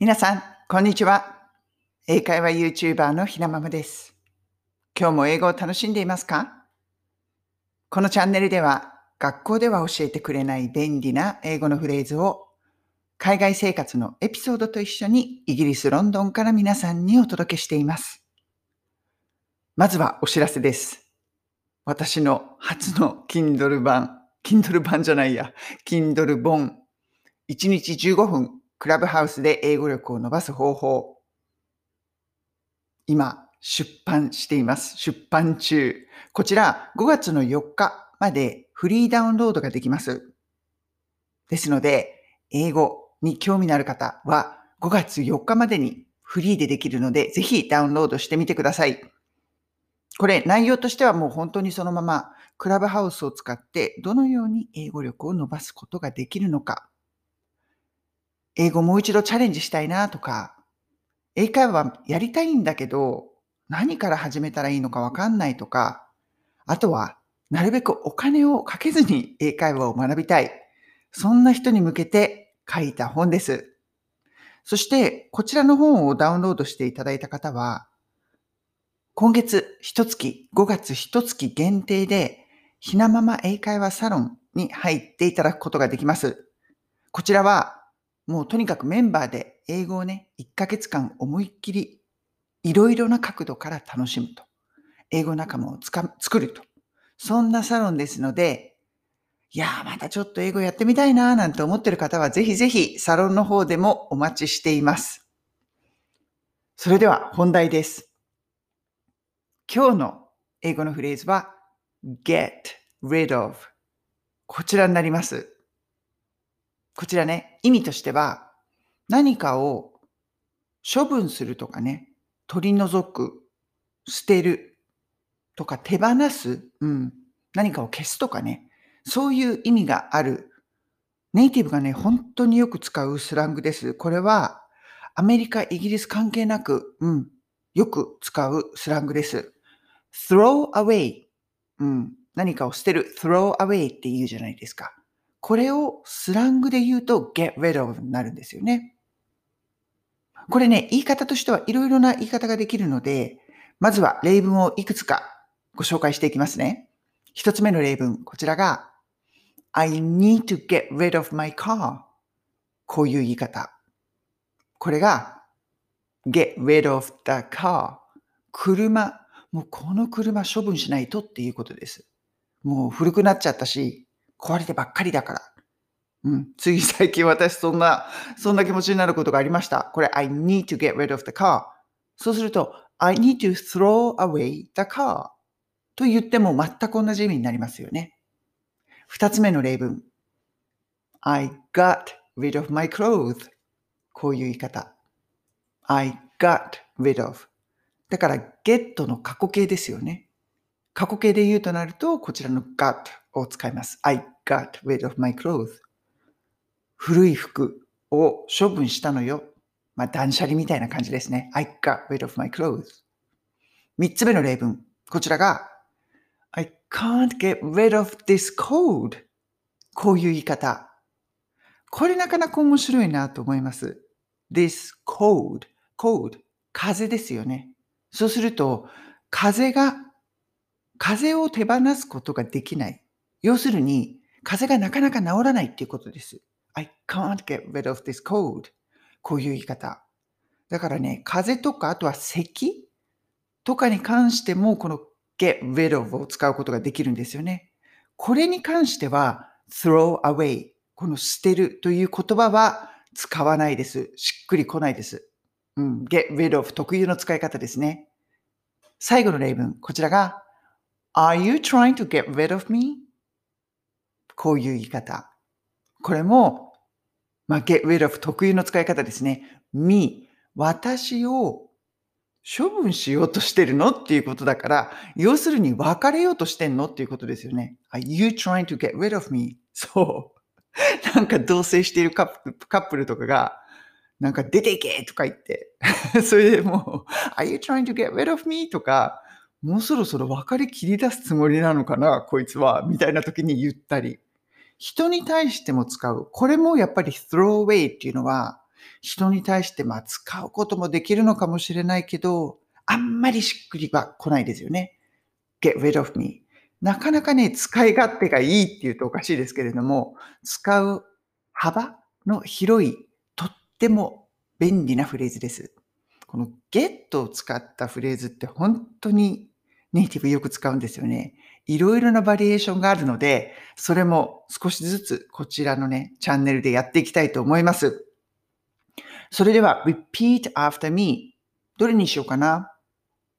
皆さん、こんにちは。英会話 YouTuber のひなままです。今日も英語を楽しんでいますか？このチャンネルでは、学校では教えてくれない便利な英語のフレーズを、海外生活のエピソードと一緒にイギリス・ロンドンから皆さんにお届けしています。まずはお知らせです。私の初の Kindle 版、Kindle 版じゃないや、Kindle 本、1日15分、クラブハウスで英語力を伸ばす方法。今、出版しています。出版中。こちら、5月の4日までフリーダウンロードができます。ですので、英語に興味のある方は、5月4日までにフリーでできるので、ぜひダウンロードしてみてください。これ、内容としてはもう本当にそのまま、クラブハウスを使ってどのように英語力を伸ばすことができるのか。英語もう一度チャレンジしたいなとか、英会話やりたいんだけど、何から始めたらいいのかわかんないとか、あとは、なるべくお金をかけずに英会話を学びたい。そんな人に向けて書いた本です。そして、こちらの本をダウンロードしていただいた方は、今月一月、5月一月限定で、ひなまま英会話サロンに入っていただくことができます。こちらは、もうとにかくメンバーで英語をね、1ヶ月間思いっきりいろいろな角度から楽しむと。英語仲間をつか作ると。そんなサロンですので、いやーまたちょっと英語やってみたいなーなんて思ってる方はぜひぜひサロンの方でもお待ちしています。それでは本題です。今日の英語のフレーズは get rid of こちらになります。こちらね、意味としては何かを処分するとかね、取り除く、捨てるとか手放す、うん、何かを消すとかね、そういう意味がある。ネイティブがね、本当によく使うスラングです。これはアメリカ、イギリス関係なく、うん、よく使うスラングです。throw away、うん、何かを捨てる、throw away って言うじゃないですか。これをスラングで言うと get rid of になるんですよね。これね、言い方としてはいろいろな言い方ができるので、まずは例文をいくつかご紹介していきますね。一つ目の例文、こちらが I need to get rid of my car こういう言い方。これが get rid of the car 車、もうこの車処分しないとっていうことです。もう古くなっちゃったし、壊れてばっかりだから。うん。つい最近私そんな、そんな気持ちになることがありました。これ I need to get rid of the car. そうすると I need to throw away the car と言っても全く同じ意味になりますよね。二つ目の例文。I got rid of my clothes. こういう言い方。I got rid of. だから get の過去形ですよね。過去形で言うとなると、こちらの got を使います。I got rid of my clothes. 古い服を処分したのよ。まあ、断捨離みたいな感じですね。I got rid of my clothes. 三つ目の例文。こちらが I can't get rid of this cold. こういう言い方。これなかなか面白いなと思います。this cold. cold. 風ですよね。そうすると、風が、風を手放すことができない。要するに、風がなかなか治らないっていうことです。I can't get rid of this cold. こういう言い方。だからね、風とか、あとは咳とかに関しても、この get rid of を使うことができるんですよね。これに関しては、throw away。この捨てるという言葉は使わないです。しっくりこないです。うん、get rid of 特有の使い方ですね。最後の例文、こちらが Are you trying to get rid of me? こういう言い方。これも、まあ、get rid of 特有の使い方ですね。me 私を処分しようとしてるのっていうことだから、要するに別れようとしてんのっていうことですよね。Are you trying to get rid of me? そう。なんか同棲しているカップカップルとかが、なんか出ていけとか言って、それでもう、Are you trying to get rid of me? とか、もうそろそろ別れ切り出すつもりなのかなこいつは。みたいな時に言ったり。人に対しても使う。これもやっぱり throw away っていうのは、人に対してまあ使うこともできるのかもしれないけど、あんまりしっくりは来ないですよね。get rid of me. なかなかね、使い勝手がいいって言うとおかしいですけれども、使う幅の広い、とっても便利なフレーズです。この get を使ったフレーズって本当にネイティブよく使うんですよね。いろいろなバリエーションがあるので、それも少しずつこちらのね、チャンネルでやっていきたいと思います。それでは、repeat after me。どれにしようかな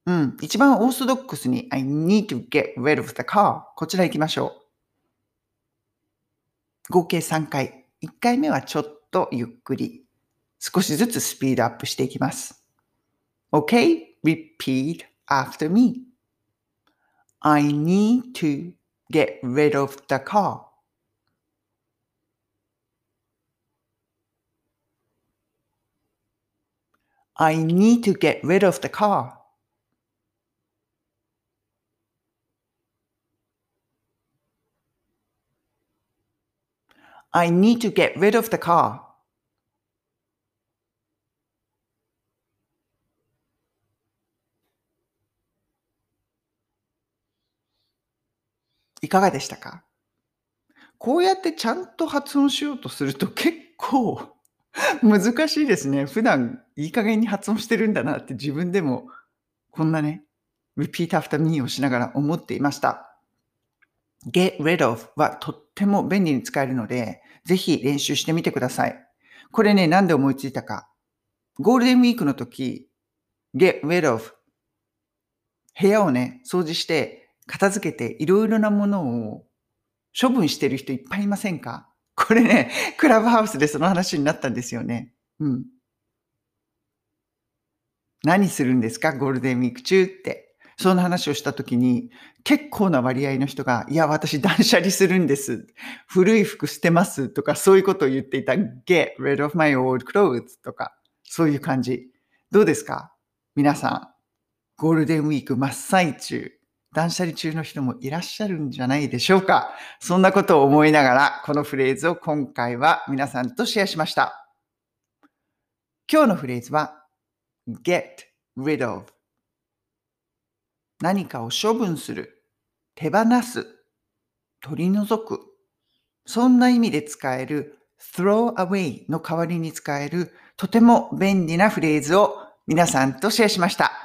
うん。一番オーソドックスに I need to get rid of the car。こちら行きましょう。合計3回。1回目はちょっとゆっくり。少しずつスピードアップしていきます。OK?Repeat after me. I need to get rid of the car. I need to get rid of the car. I need to get rid of the car. いかがでしたか？こうやってちゃんと発音しようとすると結構 難しいですね。普段いい加減に発音してるんだなって自分でもこんなね、repeat after me をしながら思っていました。get rid of はとっても便利に使えるので、ぜひ練習してみてください。これね、なんで思いついたか。ゴールデンウィークの時、get rid of 部屋をね、掃除して片付けていろいろなものを処分してる人いっぱいいませんか？これね、クラブハウスでその話になったんですよね。うん。何するんですか？ゴールデンウィーク中って。そんな話をしたときに、結構な割合の人が、いや、私断捨離するんです。古い服捨てますとか、そういうことを言っていた。get rid of my old clothes とか、そういう感じ。どうですか？皆さん、ゴールデンウィーク真っ最中、断捨離中の人もいらっしゃるんじゃないでしょうかそんなことを思いながら、このフレーズを今回は皆さんとシェアしました。今日のフレーズは、get rid of 何かを処分する、手放す、取り除く。そんな意味で使える throw away の代わりに使えるとても便利なフレーズを皆さんとシェアしました。